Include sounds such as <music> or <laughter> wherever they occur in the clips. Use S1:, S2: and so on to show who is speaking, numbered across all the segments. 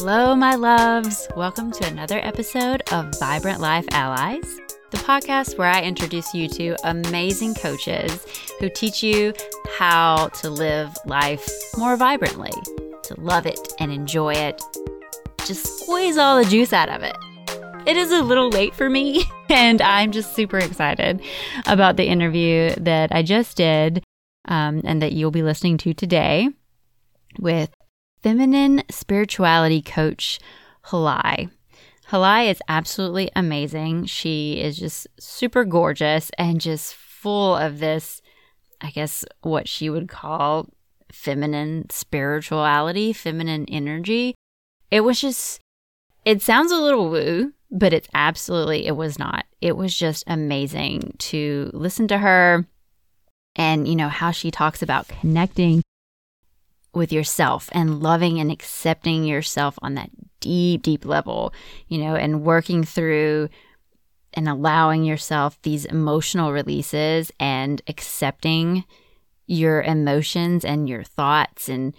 S1: Hello, my loves. Welcome to another episode of Vibrant Life Allies, the podcast where I introduce you to amazing coaches who teach you how to live life more vibrantly, to love it and enjoy it. Just squeeze all the juice out of it. It is a little late for me, <laughs> and I'm just super excited about the interview that I just did um, and that you'll be listening to today with feminine spirituality coach Halai. Halai is absolutely amazing. She is just super gorgeous and just full of this, I guess, what she would call feminine spirituality, feminine energy. It was just, it sounds a little woo, but it's absolutely, it was not. It was just amazing to listen to her and, you know, how she talks about connecting with yourself and loving and accepting yourself on that deep, deep level, you know, and working through and allowing yourself these emotional releases and accepting your emotions and your thoughts and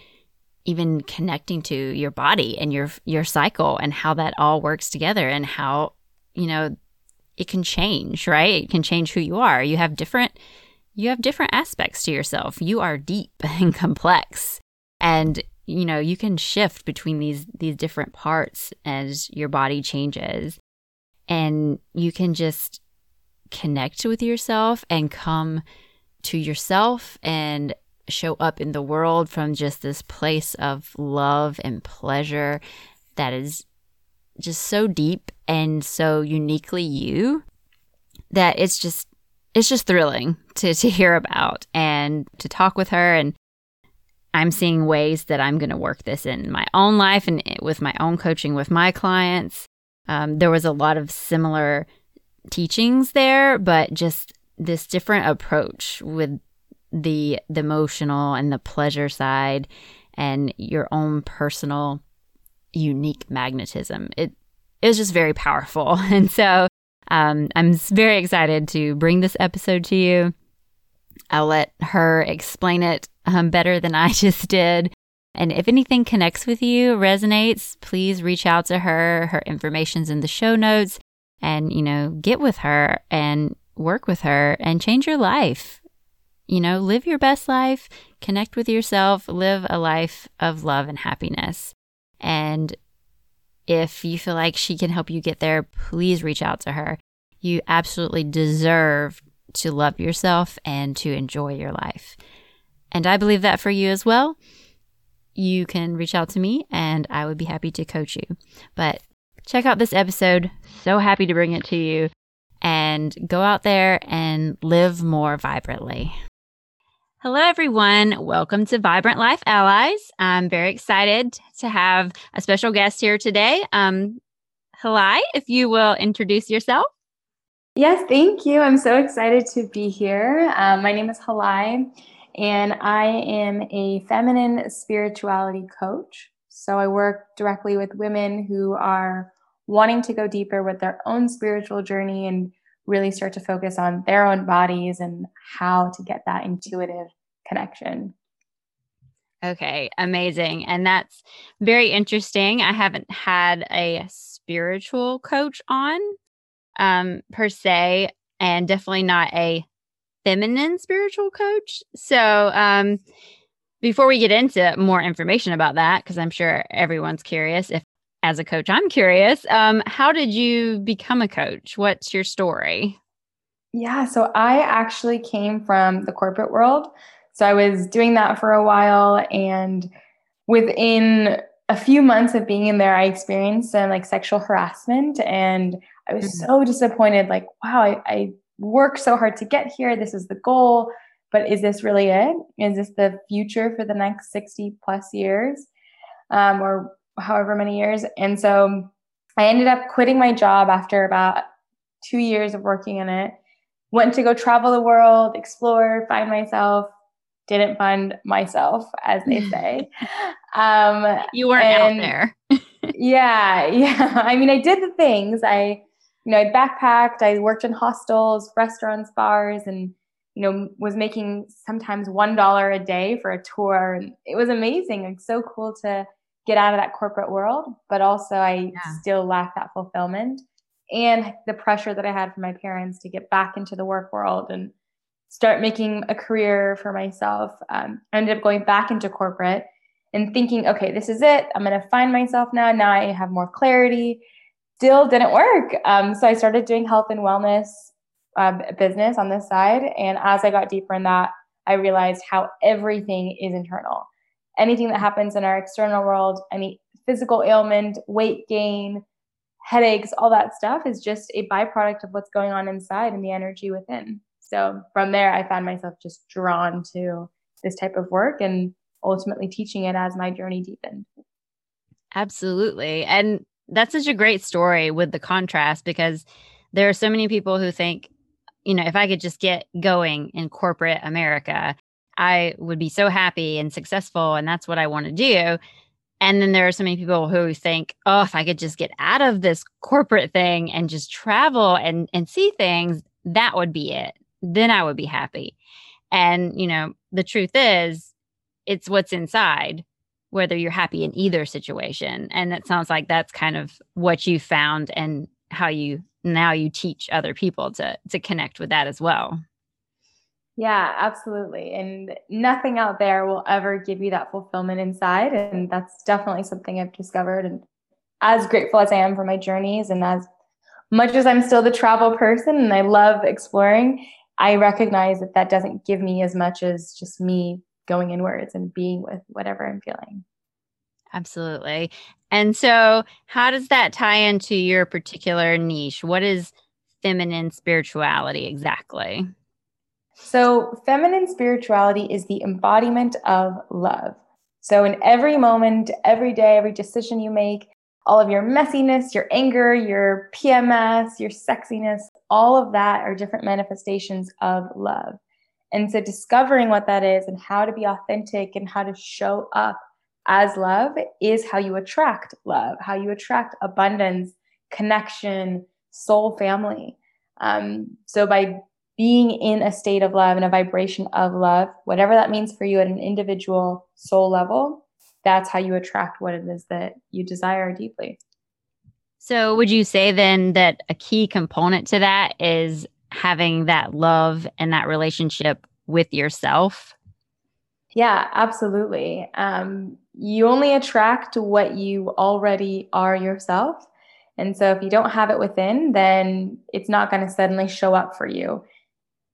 S1: even connecting to your body and your your cycle and how that all works together and how you know it can change right? It can change who you are. You have different you have different aspects to yourself. You are deep <laughs> and complex and you know you can shift between these these different parts as your body changes. And you can just connect with yourself and come to yourself and show up in the world from just this place of love and pleasure that is just so deep and so uniquely you that it's just it's just thrilling to to hear about and to talk with her and I'm seeing ways that I'm going to work this in my own life and with my own coaching with my clients. Um, there was a lot of similar teachings there, but just this different approach with the the emotional and the pleasure side and your own personal unique magnetism. It it was just very powerful, <laughs> and so um, I'm very excited to bring this episode to you. I'll let her explain it um, better than I <laughs> just did. And if anything connects with you, resonates, please reach out to her. Her information's in the show notes and, you know, get with her and work with her and change your life. You know, live your best life, connect with yourself, live a life of love and happiness. And if you feel like she can help you get there, please reach out to her. You absolutely deserve to love yourself and to enjoy your life. And I believe that for you as well. You can reach out to me and I would be happy to coach you. But check out this episode. So happy to bring it to you. And go out there and live more vibrantly. Hello, everyone. Welcome to Vibrant Life Allies. I'm very excited to have a special guest here today. Um, Halai, if you will introduce yourself.
S2: Yes, thank you. I'm so excited to be here. Um, my name is Halai, and I am a feminine spirituality coach. So I work directly with women who are wanting to go deeper with their own spiritual journey and really start to focus on their own bodies and how to get that intuitive connection.
S1: Okay, amazing. And that's very interesting. I haven't had a spiritual coach on um, per se, and definitely not a feminine spiritual coach. So, um, before we get into more information about that, because I'm sure everyone's curious, if as a coach, I'm curious, um, how did you become a coach? What's your story?
S2: Yeah, so I actually came from the corporate world. So I was doing that for a while, and within a few months of being in there, I experienced some like sexual harassment, and I was mm-hmm. so disappointed. Like, wow, I, I worked so hard to get here. This is the goal. But is this really it? Is this the future for the next 60 plus years um, or however many years? And so I ended up quitting my job after about two years of working in it. Went to go travel the world, explore, find myself. Didn't find myself, as they <laughs> say.
S1: Um, you weren't out there. <laughs>
S2: yeah, yeah. I mean, I did the things. I you know, I backpacked, I worked in hostels, restaurants, bars, and, you know, was making sometimes $1 a day for a tour. And it was amazing. Like, so cool to get out of that corporate world, but also I yeah. still lack that fulfillment and the pressure that I had from my parents to get back into the work world and start making a career for myself. Um, I ended up going back into corporate and thinking, okay, this is it. I'm going to find myself now. Now I have more clarity. Still didn't work. Um, so I started doing health and wellness uh, business on this side. And as I got deeper in that, I realized how everything is internal. Anything that happens in our external world, any physical ailment, weight gain, headaches, all that stuff is just a byproduct of what's going on inside and the energy within. So from there, I found myself just drawn to this type of work and ultimately teaching it as my journey deepened.
S1: Absolutely. And that's such a great story with the contrast because there are so many people who think, you know, if I could just get going in corporate America, I would be so happy and successful. And that's what I want to do. And then there are so many people who think, oh, if I could just get out of this corporate thing and just travel and, and see things, that would be it. Then I would be happy. And, you know, the truth is, it's what's inside, whether you're happy in either situation. And it sounds like that's kind of what you found and how you now you teach other people to to connect with that as well.
S2: Yeah, absolutely. And nothing out there will ever give you that fulfillment inside. And that's definitely something I've discovered. And as grateful as I am for my journeys, and as much as I'm still the travel person and I love exploring, I recognize that that doesn't give me as much as just me going inwards and being with whatever I'm feeling.
S1: Absolutely. And so, how does that tie into your particular niche? What is feminine spirituality exactly?
S2: So, feminine spirituality is the embodiment of love. So, in every moment, every day, every decision you make, all of your messiness, your anger, your PMS, your sexiness, all of that are different manifestations of love. And so, discovering what that is and how to be authentic and how to show up as love is how you attract love, how you attract abundance, connection, soul family. Um, so, by being in a state of love and a vibration of love, whatever that means for you at an individual soul level, that's how you attract what it is that you desire deeply.
S1: So, would you say then that a key component to that is having that love and that relationship with yourself?
S2: Yeah, absolutely. Um, you only attract what you already are yourself. And so, if you don't have it within, then it's not going to suddenly show up for you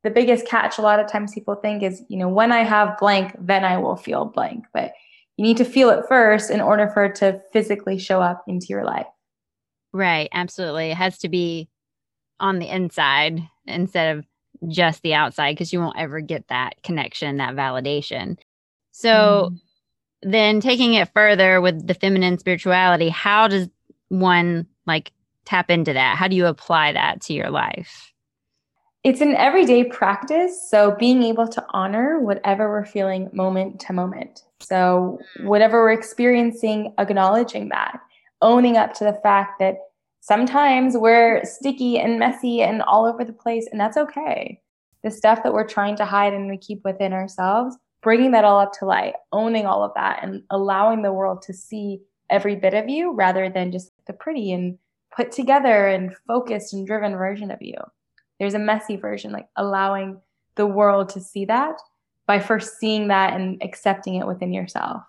S2: the biggest catch a lot of times people think is, you know, when I have blank, then I will feel blank. But you need to feel it first in order for it to physically show up into your life.
S1: Right. Absolutely. It has to be on the inside instead of just the outside because you won't ever get that connection, that validation. So mm. then taking it further with the feminine spirituality, how does one like tap into that? How do you apply that to your life?
S2: it's an everyday practice. So being able to honor whatever we're feeling moment to moment. So whatever we're experiencing, acknowledging that, owning up to the fact that sometimes we're sticky and messy and all over the place, and that's okay. The stuff that we're trying to hide and we keep within ourselves, bringing that all up to light, owning all of that, and allowing the world to see every bit of you rather than just the pretty and put together and focused and driven version of you. There's a messy version, like allowing the world to see that by first seeing that and accepting it within yourself.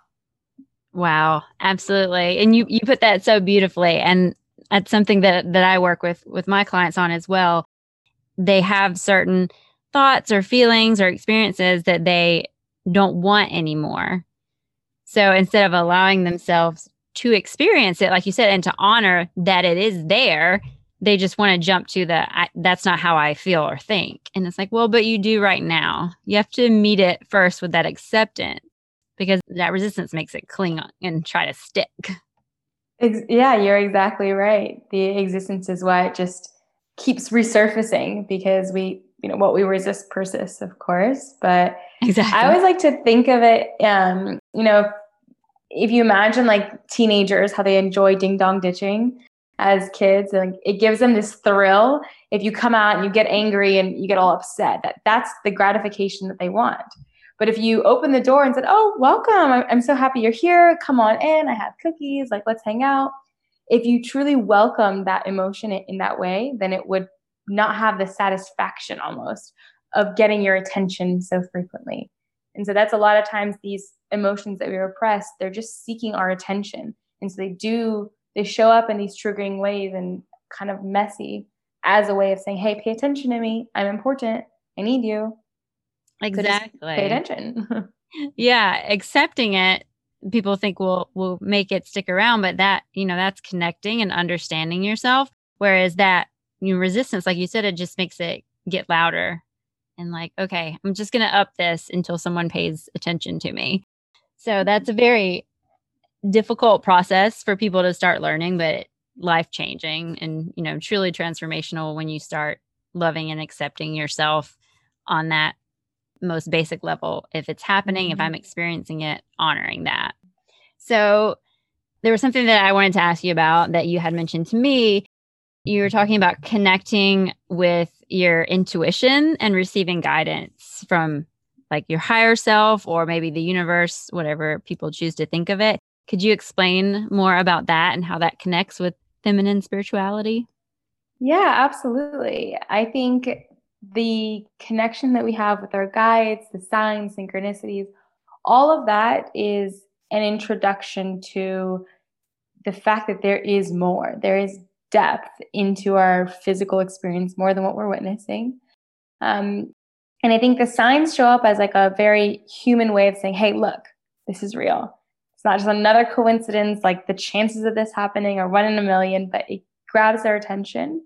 S1: Wow, absolutely. And you you put that so beautifully and that's something that that I work with with my clients on as well. They have certain thoughts or feelings or experiences that they don't want anymore. So instead of allowing themselves to experience it like you said and to honor that it is there, they just want to jump to the that's not how I feel or think. And it's like, well, but you do right now. You have to meet it first with that acceptance because that resistance makes it cling and try to stick.
S2: Ex- yeah, you're exactly right. The existence is why it just keeps resurfacing because we, you know, what we resist persists, of course. But exactly. I always like to think of it, um, you know, if you imagine like teenagers, how they enjoy ding dong ditching as kids and it gives them this thrill if you come out and you get angry and you get all upset that that's the gratification that they want But if you open the door and said, Oh, welcome, I'm, so happy you're here. Come on in. I have cookies. Like, let's hang out. If you truly welcome that emotion in that way, then it would not have the satisfaction almost of getting your attention so frequently. And so that's a lot of times these emotions that we repress, they're just seeking our attention. And so they do, they show up in these triggering ways and kind of messy as a way of saying, hey, pay attention to me. I'm important. I need you.
S1: Exactly.
S2: So pay attention.
S1: yeah. Accepting it, people think will will make it stick around, but that, you know, that's connecting and understanding yourself. Whereas that you know, resistance, like you said, it just makes it get louder and like, okay, I'm just gonna up this until someone pays attention to me. So that's a very difficult process for people to start learning, but life changing and you know truly transformational when you start loving and accepting yourself on that most basic level if it's happening if i'm mm-hmm. experiencing it honoring that so there was something that i wanted to ask you about that you had mentioned to me you were talking about connecting with your intuition and receiving guidance from like your higher self or maybe the universe whatever people choose to think of it could you explain more about that and how that connects with feminine spirituality?
S2: Yeah, absolutely. I think the connection that we have with our guides, the signs, synchronicities, all of that is an introduction to the fact that there is more. There is depth into our physical experience more than what we're witnessing. Um, and I think the signs show up as like a very human way of saying, hey, look, this is real It's not just another coincidence, like the chances of this happening are one in a million, but it grabs our attention.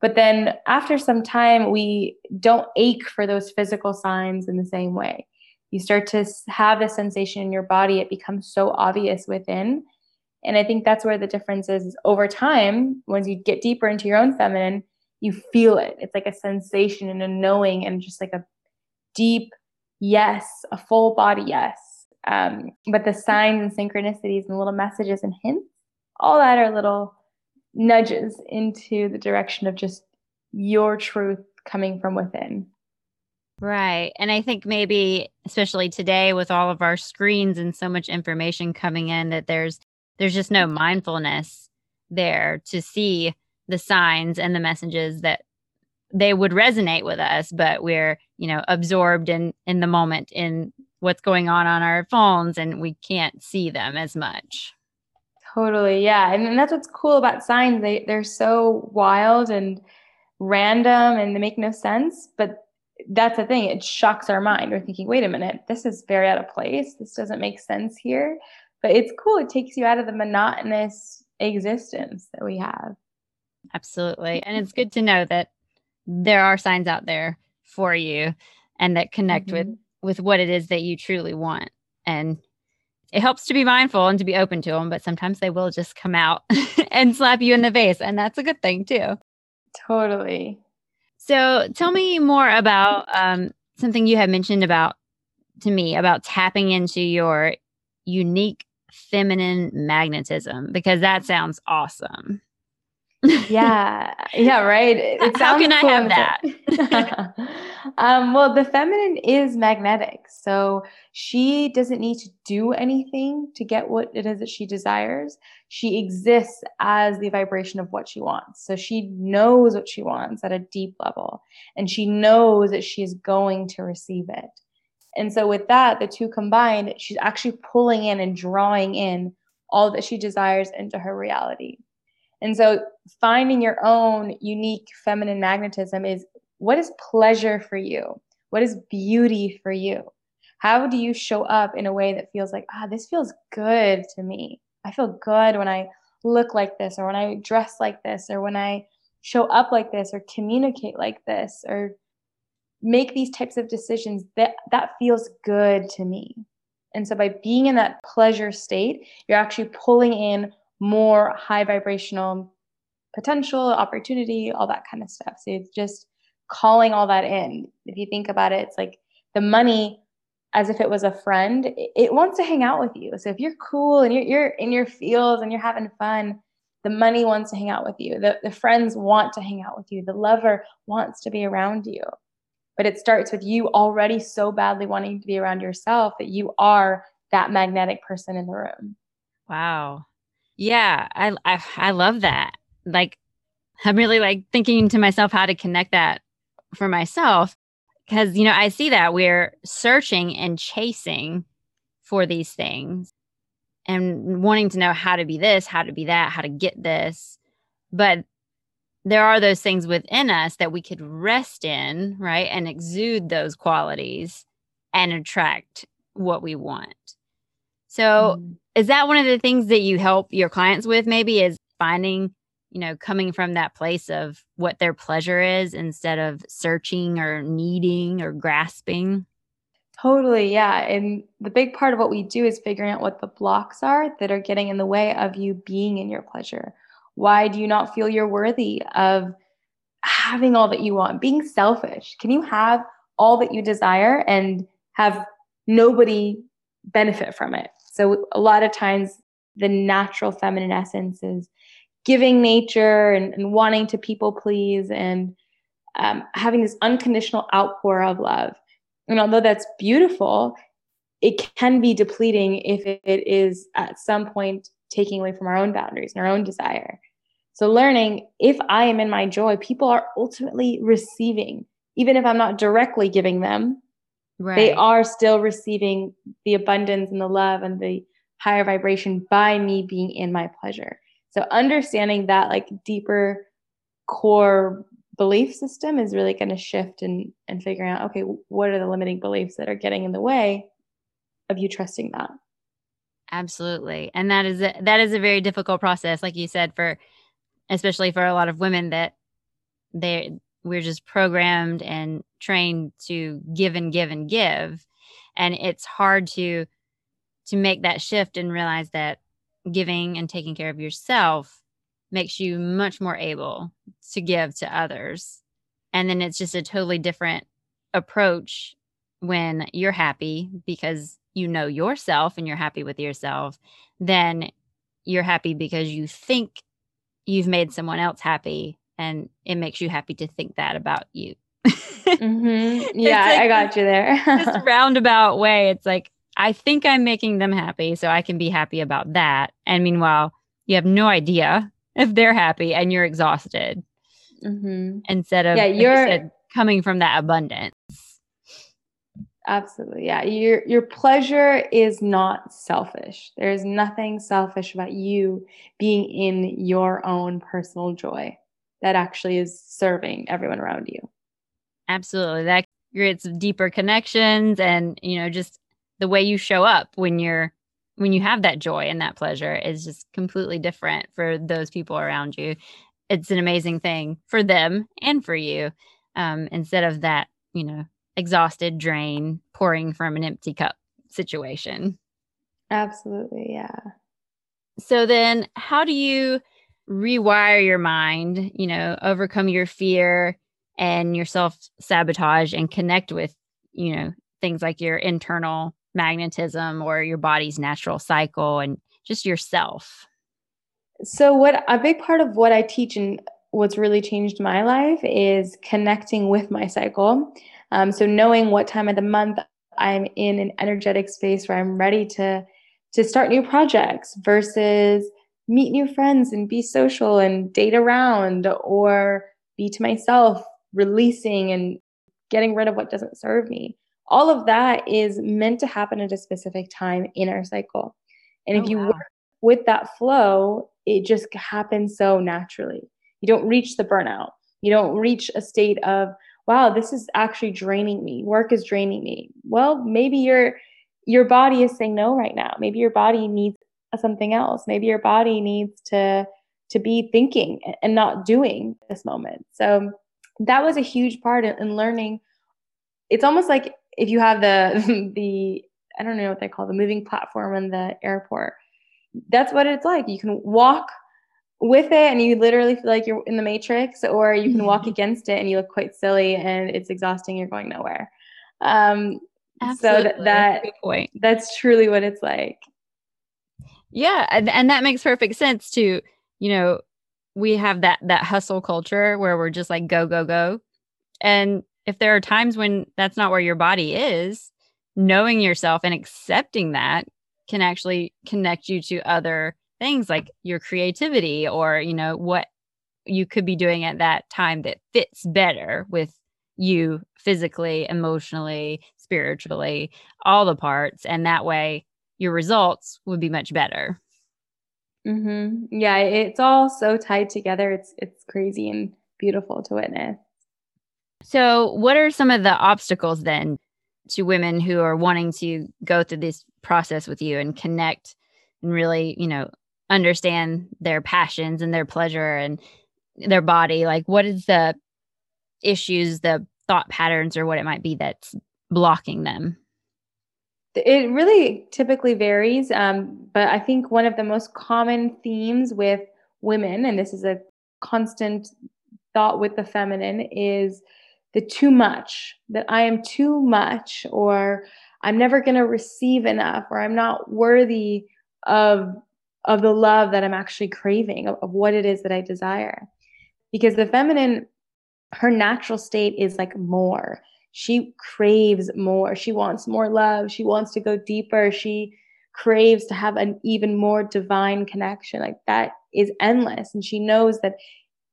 S2: But then after some time, we don't ache for those physical signs in the same way. You start to have the sensation in your body, it becomes so obvious within. And I think that's where the difference is, is over time, once you get deeper into your own feminine, you feel it. It's like a sensation and a knowing and just like a deep yes, a full body yes. Um, but the signs and synchronicities and little messages and hints, all that are little nudges into the direction of just your truth coming from within.
S1: Right. And I think maybe especially today with all of our screens and so much information coming in that there's there's just no mindfulness there to see the signs and the messages that they would resonate with us but we're you know absorbed in in the moment in what's going on on our phones and we can't see them as much.
S2: Totally. Yeah. And, and that's what's cool about signs. They they're so wild and random and they make no sense, but that's the thing. It shocks our mind. We're thinking, wait a minute, this is very out of place. This doesn't make sense here. But it's cool. It takes you out of the monotonous existence that we have.
S1: Absolutely. And it's good to know that there are signs out there for you and that connect mm-hmm. with with what it is that you truly want. And it helps to be mindful and to be open to them, but sometimes they will just come out <laughs> and slap you in the face. And that's a good thing too.
S2: Totally.
S1: So tell me more about um, something you had mentioned about to me about tapping into your unique feminine magnetism because that sounds awesome
S2: yeah yeah right
S1: it <laughs> how can i have that <laughs>
S2: um, well the feminine is magnetic so she doesn't need to do anything to get what it is that she desires. She exists as the vibration of what she wants. So she knows what she wants at a deep level and she knows that she is going to receive it. And so with that the two combined she's actually pulling in and drawing in all that she desires into her reality. And so finding your own unique feminine magnetism is what is pleasure for you? What is beauty for you? How do you show up in a way that feels like, ah, this feels good to me? I feel good when I look like this, or when I dress like this, or when I show up like this, or communicate like this, or make these types of decisions that that feels good to me. And so by being in that pleasure state, you're actually pulling in more high vibrational potential, opportunity, all that kind of stuff. So it's just calling all that in. If you think about it, it's like the money as if it was a friend, it wants to hang out with you. So if you're cool and you're, you're in your fields and you're having fun, the money wants to hang out with you. The, the friends want to hang out with you. The lover wants to be around you. but it starts with you already so badly wanting to be around yourself that you are that magnetic person in the room.
S1: Wow. Yeah, I I, I love that. Like I'm really like thinking to myself how to connect that for myself because you know I see that we're searching and chasing for these things and wanting to know how to be this, how to be that, how to get this. But there are those things within us that we could rest in, right? And exude those qualities and attract what we want. So, mm. is that one of the things that you help your clients with maybe is finding, you know, coming from that place of what their pleasure is instead of searching or needing or grasping?
S2: Totally, yeah. And the big part of what we do is figuring out what the blocks are that are getting in the way of you being in your pleasure. Why do you not feel you're worthy of having all that you want? Being selfish. Can you have all that you desire and have nobody benefit from it? So, a lot of times, the natural feminine essence is giving nature and, and wanting to people please and um, having this unconditional outpour of love. And although that's beautiful, it can be depleting if it is at some point taking away from our own boundaries and our own desire. So, learning if I am in my joy, people are ultimately receiving, even if I'm not directly giving them, right. they are still receiving the abundance and the love and the higher vibration by me being in my pleasure. So, understanding that like deeper core belief system is really going to shift and and figuring out okay what are the limiting beliefs that are getting in the way of you trusting that?
S1: Absolutely. And that is a, that is a very difficult process like you said for especially for a lot of women that they we're just programmed and trained to give and give and give. And it's hard to to make that shift and realize that giving and taking care of yourself makes you much more able to give to others. And then it's just a totally different approach when you're happy because you know yourself and you're happy with yourself, then you're happy because you think you've made someone else happy and it makes you happy to think that about you. <laughs>
S2: mm-hmm. Yeah, like I got you there.
S1: this <laughs> roundabout way. It's like, I think I'm making them happy, so I can be happy about that. And meanwhile, you have no idea <laughs> if they're happy and you're exhausted. Mm-hmm. instead of
S2: yeah you're you said,
S1: coming from that abundance.
S2: Absolutely yeah. Your your pleasure is not selfish. There is nothing selfish about you being in your own personal joy that actually is serving everyone around you.
S1: Absolutely that creates deeper connections and you know just the way you show up when you're when you have that joy and that pleasure is just completely different for those people around you. It's an amazing thing for them and for you. Um, instead of that, you know, exhausted drain pouring from an empty cup situation.
S2: Absolutely. Yeah.
S1: So then, how do you rewire your mind, you know, overcome your fear and your self sabotage and connect with, you know, things like your internal magnetism or your body's natural cycle and just yourself?
S2: So, what a big part of what I teach and what's really changed my life is connecting with my cycle. Um, so, knowing what time of the month I'm in an energetic space where I'm ready to to start new projects versus meet new friends and be social and date around or be to myself, releasing and getting rid of what doesn't serve me all of that is meant to happen at a specific time in our cycle. And oh, if you wow. work with that flow, it just happens so naturally. You don't reach the burnout. You don't reach a state of, wow, this is actually draining me. Work is draining me. Well, maybe your your body is saying no right now. Maybe your body needs something else. Maybe your body needs to to be thinking and not doing this moment. So that was a huge part in learning. It's almost like if you have the <laughs> the I don't know what they call the moving platform in the airport, that's what it's like. You can walk with it and you literally feel like you're in the matrix, or you can walk against it and you look quite silly and it's exhausting. You're going nowhere. Um, Absolutely. so that, that point. that's truly what it's like.
S1: Yeah, and, and that makes perfect sense too. You know, we have that that hustle culture where we're just like go go go, and if there are times when that's not where your body is, knowing yourself and accepting that can actually connect you to other things like your creativity or, you know, what you could be doing at that time that fits better with you physically, emotionally, spiritually, all the parts. And that way your results would be much better.
S2: Mm-hmm. Yeah, it's all so tied together. It's it's crazy and beautiful to witness.
S1: So, what are some of the obstacles then to women who are wanting to go through this process with you and connect and really, you know, understand their passions and their pleasure and their body? Like, what is the issues, the thought patterns, or what it might be that's blocking them?
S2: It really typically varies, um, but I think one of the most common themes with women, and this is a constant thought with the feminine, is the too much, that I am too much, or I'm never going to receive enough, or I'm not worthy of of the love that I'm actually craving, of, of what it is that I desire. Because the feminine, her natural state is like more. She craves more. She wants more love. She wants to go deeper. She craves to have an even more divine connection. Like that is endless. And she knows that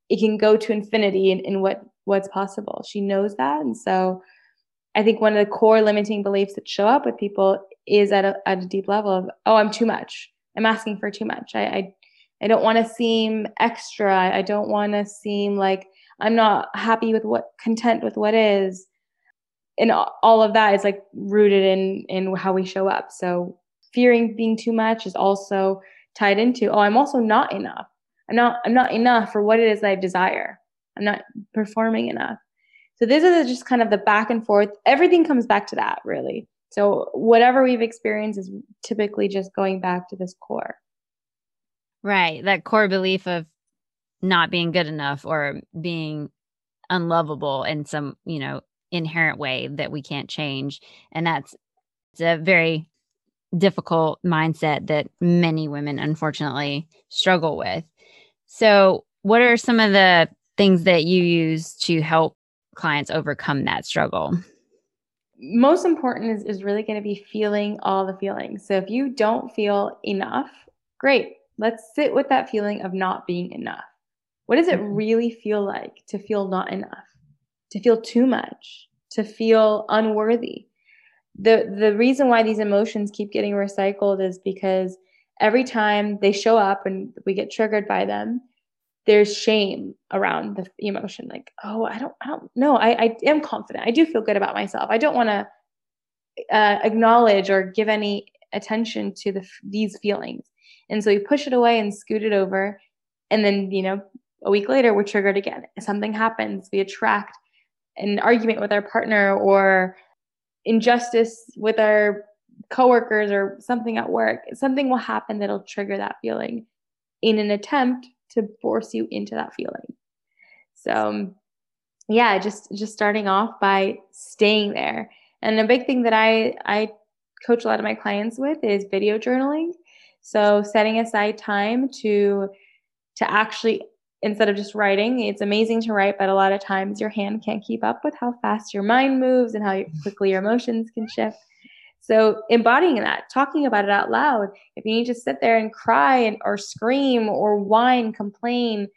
S2: it can go to infinity in, in what what's possible. She knows that. And so I think one of the core limiting beliefs that show up with people is at a, at a deep level of, oh, I'm too much. I'm asking for too much. I, I, I don't want to seem extra. I don't want to seem like I'm not happy with what content with what is. And all of that is like rooted in in how we show up. So fearing being too much is also tied into, oh, I'm also not enough. I'm not I'm not enough for what it is I desire. I'm not performing enough. So this is just kind of the back and forth. Everything comes back to that, really. So whatever we've experienced is typically just going back to this core.
S1: Right. That core belief of not being good enough or being unlovable in some, you know, inherent way that we can't change. And that's it's a very difficult mindset that many women unfortunately struggle with. So, what are some of the things that you use to help clients overcome that struggle?
S2: Most important is, is really going to be feeling all the feelings. So if you don't feel enough, great. Let's sit with that feeling of not being enough. What does it mm-hmm. really feel like to feel not enough? To feel too much? To feel unworthy? The the reason why these emotions keep getting recycled is because every time they show up and we get triggered by them, there's shame around the emotion like oh i don't i don't know i, I am confident. I do feel good about myself. I don't want to uh, acknowledge or give any attention to the these feelings. And so we push it away and scoot it over. And then you know a week later we're triggered again. Something happens. We attract an argument with our partner or injustice with our coworkers or something at work. Something will happen that'll trigger that feeling. In an attempt to force you into that feeling. So yeah, just just starting off by staying there. And a big thing that I I coach a lot of my clients with is video journaling. So setting aside time to to actually instead of just writing, it's amazing to write, but a lot of times your hand can't keep up with how fast your mind moves and how quickly your emotions can shift. So embodying that, talking about it out loud. If you need to sit there and cry and or scream or whine, complain,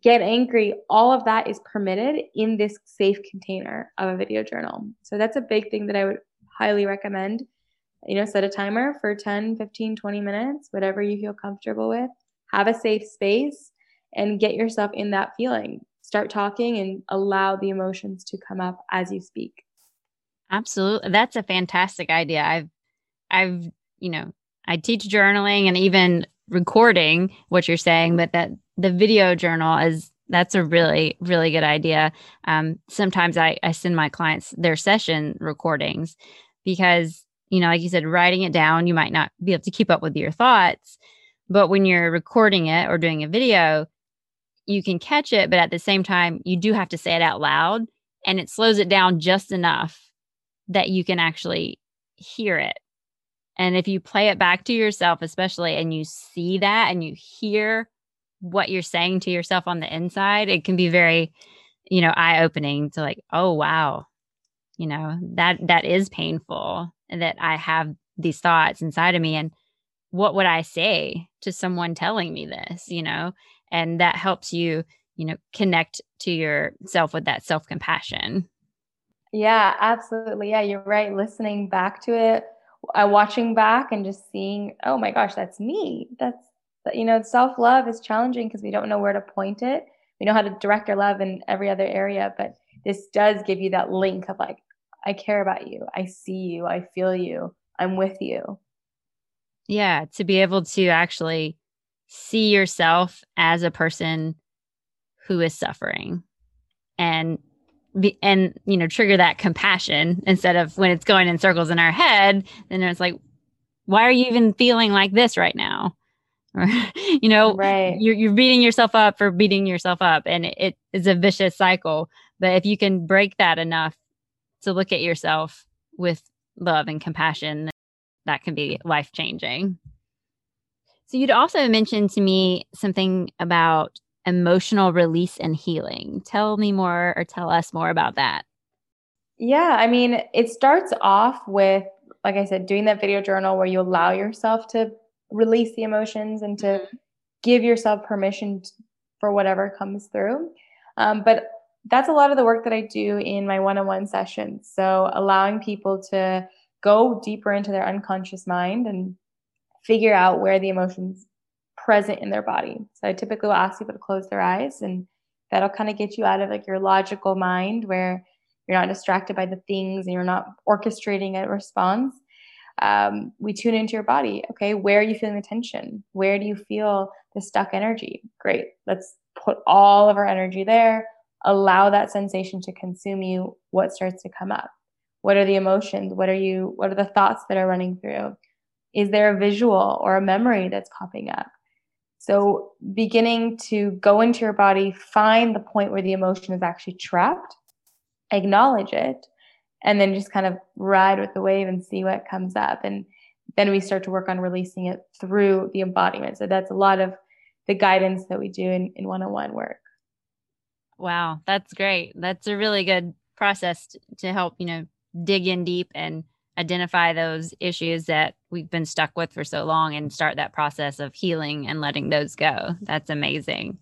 S2: get angry, all of that is permitted in this safe container of a video journal. So that's a big thing that I would highly recommend. You know, set a timer for 10, 15, 20 minutes, whatever you feel comfortable with. Have a safe space and get yourself in that feeling. Start talking and allow the emotions to come up as you speak.
S1: Absolutely. That's a fantastic idea. I've I've, you know, I teach journaling and even recording what you're saying, but that the video journal is that's a really really good idea. Um, sometimes I I send my clients their session recordings because you know, like you said, writing it down, you might not be able to keep up with your thoughts, but when you're recording it or doing a video, you can catch it, but at the same time, you do have to say it out loud, and it slows it down just enough that you can actually hear it. And if you play it back to yourself, especially, and you see that and you hear what you're saying to yourself on the inside, it can be very, you know, eye opening to like, oh, wow, you know, that that is painful and that I have these thoughts inside of me and what would I say to someone telling me this, you know? And that helps you, you know, connect to yourself with that self-compassion.
S2: Yeah, absolutely. Yeah, you're right. Listening back to it, uh, watching back and just seeing, oh my gosh, that's me. That's, you know, self love is challenging because we don't know where to point it. We know how to direct our love in every other area, but this does give you that link of like, I care about you. I see you. I feel you. I'm with you.
S1: Yeah, to be able to actually see yourself as a person who is suffering and be, and you know trigger that compassion instead of when it's going in circles in our head then it's like why are you even feeling like this right now? <laughs> Or you know
S2: right.
S1: you're, you're beating yourself up for beating yourself up and it, it is a vicious cycle. But if you can break that enough to look at yourself with love and compassion that can be life changing so you'd also mentioned to me something about emotional release and healing. Tell me more or tell us more about that.
S2: Yeah, I mean, it starts off with, like I said, doing that video journal where you allow yourself to release the emotions and to mm-hmm. give yourself permission for whatever comes through. Um, but that's a lot of the work that I do in my one on one sessions. So, allowing people to go deeper into their unconscious mind and figure out where the emotions present in their body. So I typically will ask people to close their eyes and that'll kind of get you out of like your logical mind where you're not distracted by the things and you're not orchestrating a response. Um, we tune into your body. Okay, where are you feeling the tension? Where do you feel the stuck energy? Great. Let's put all of our energy there. Allow that sensation to consume you. What starts to come up? What are the emotions? What are you? What are the thoughts that are running through? Is there a visual or a memory that's popping up? So, beginning to go into your body, find the point where the emotion is actually trapped, acknowledge it, and then just kind of ride with the wave and see what comes up. And then we start to work on releasing it through the embodiment. So, that's a lot of the guidance that we do in one on one work.
S1: Wow, that's great. That's a really good process to help, you know, dig in deep and identify those issues that we've been stuck with for so long and start that process of healing and letting those go. That's amazing.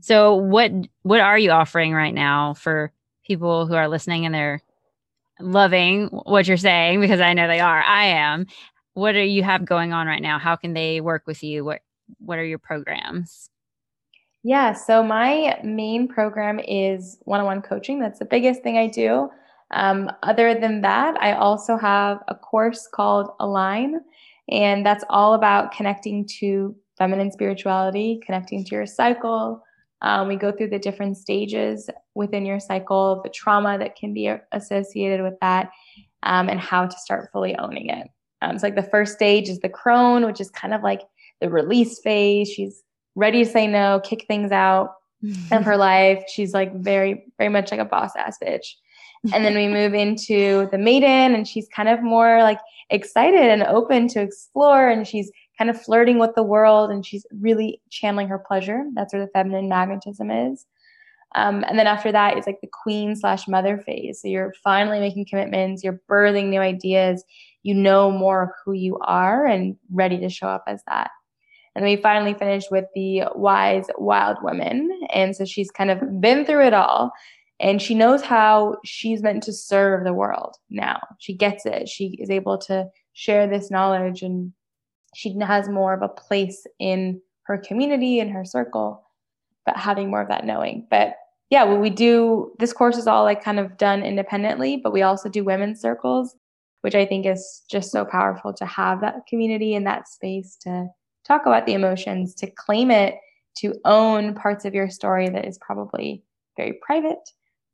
S1: So what what are you offering right now for people who are listening and they're loving what you're saying because I know they are. I am. What do you have going on right now? How can they work with you? What what are your programs?
S2: Yeah, so my main program is one-on-one coaching. That's the biggest thing I do. Um, other than that, I also have a course called Align, and that's all about connecting to feminine spirituality, connecting to your cycle. Um, we go through the different stages within your cycle, the trauma that can be associated with that, um, and how to start fully owning it. Um, so, like the first stage is the crone, which is kind of like the release phase. She's ready to say no, kick things out <laughs> of her life. She's like very, very much like a boss ass bitch and then we move into the maiden and she's kind of more like excited and open to explore and she's kind of flirting with the world and she's really channeling her pleasure. That's where the feminine magnetism is. Um, and then after that it's like the queen slash mother phase. So you're finally making commitments you're birthing new ideas you know more of who you are and ready to show up as that. And we finally finished with the wise wild woman. And so she's kind of been through it all and she knows how she's meant to serve the world now. She gets it. She is able to share this knowledge and she has more of a place in her community and her circle, but having more of that knowing. But yeah, well, we do this course is all like kind of done independently, but we also do women's circles, which I think is just so powerful to have that community and that space to talk about the emotions, to claim it, to own parts of your story that is probably very private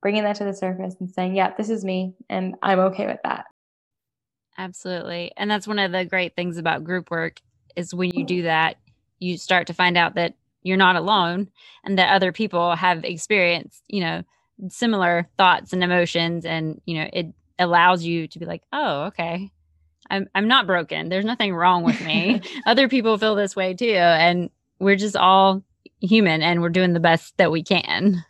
S2: bringing that to the surface and saying, yeah, this is me and I'm okay with that.
S1: Absolutely. And that's one of the great things about group work is when you do mm. that, you start to find out that you're not alone and that other people have experienced, you know, similar thoughts and emotions and, you know, it allows you to be like, "Oh, okay. I'm I'm not broken. There's nothing wrong with me. <laughs> other people feel this way too and we're just all human and we're doing the best that we can."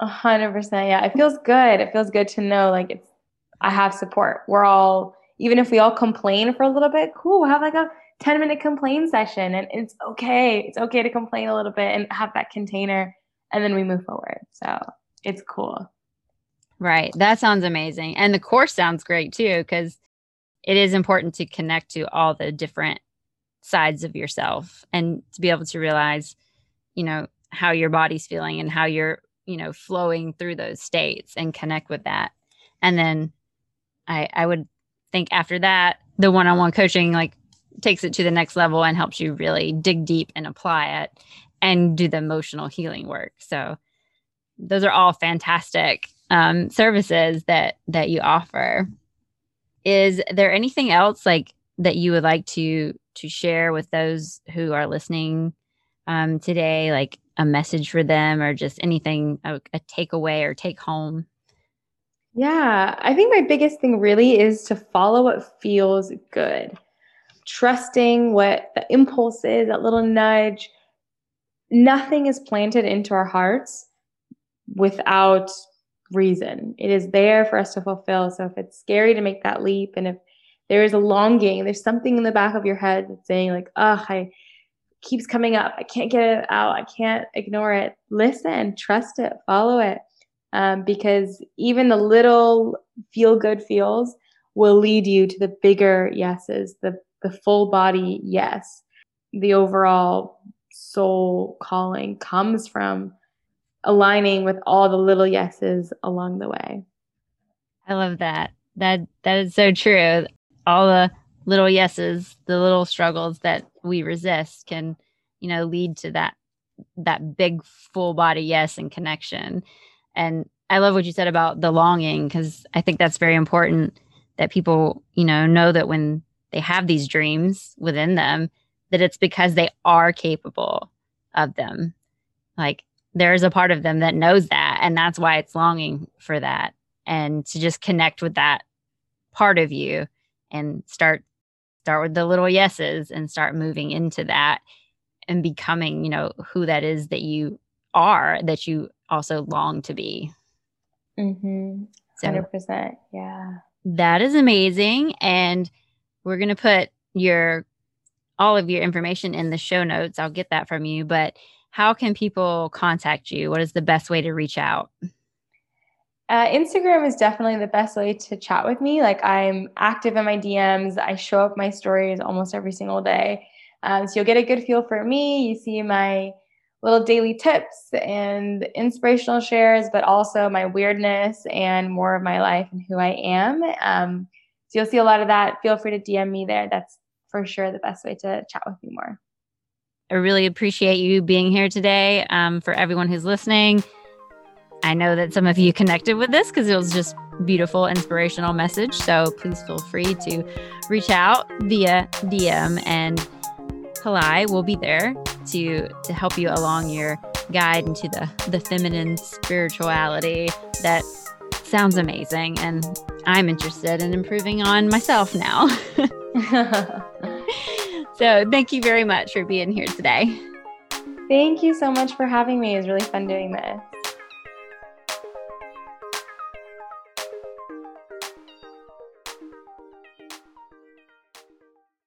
S2: A hundred percent. Yeah. It feels good. It feels good to know like it's I have support. We're all even if we all complain for a little bit, cool. We'll have like a 10 minute complain session and it's okay. It's okay to complain a little bit and have that container and then we move forward. So it's cool.
S1: Right. That sounds amazing. And the course sounds great too, because it is important to connect to all the different sides of yourself and to be able to realize, you know, how your body's feeling and how you're, you know, flowing through those states and connect with that. And then I I would think after that, the one-on-one coaching like takes it to the next level and helps you really dig deep and apply it and do the emotional healing work. So those are all fantastic um, services that that you offer. Is there anything else like that you would like to to share with those who are listening um, today, like a message for them, or just anything a, a takeaway or take home?
S2: Yeah, I think my biggest thing really is to follow what feels good. Trusting what the impulse is, that little nudge. Nothing is planted into our hearts without reason. It is there for us to fulfill. So if it's scary to make that leap and if there is a longing, there's something in the back of your head that's saying like, "Ugh, I keeps coming up. I can't get it out. I can't ignore it." Listen, trust it, follow it. Um, because even the little feel good feels will lead you to the bigger yeses, the the full body yes. The overall soul calling comes from aligning with all the little yeses along the way.
S1: I love that. That that is so true. All the little yeses, the little struggles that we resist can, you know, lead to that that big full body yes and connection. And I love what you said about the longing because I think that's very important that people, you know, know that when they have these dreams within them, that it's because they are capable of them. Like there's a part of them that knows that and that's why it's longing for that and to just connect with that part of you and start start with the little yeses and start moving into that and becoming you know who that is that you are that you also long to be
S2: mm-hmm. 100% so yeah
S1: that is amazing and we're going to put your all of your information in the show notes i'll get that from you but how can people contact you? What is the best way to reach out?
S2: Uh, Instagram is definitely the best way to chat with me. Like I'm active in my DMs. I show up my stories almost every single day. Um, so you'll get a good feel for me. You see my little daily tips and inspirational shares, but also my weirdness and more of my life and who I am. Um, so you'll see a lot of that. Feel free to DM me there. That's for sure the best way to chat with me more.
S1: I really appreciate you being here today. Um, for everyone who's listening, I know that some of you connected with this because it was just beautiful, inspirational message. So please feel free to reach out via DM, and Kalai will be there to to help you along your guide into the the feminine spirituality that sounds amazing, and I'm interested in improving on myself now. <laughs> So thank you very much for being here today.
S2: Thank you so much for having me. It was really fun doing this.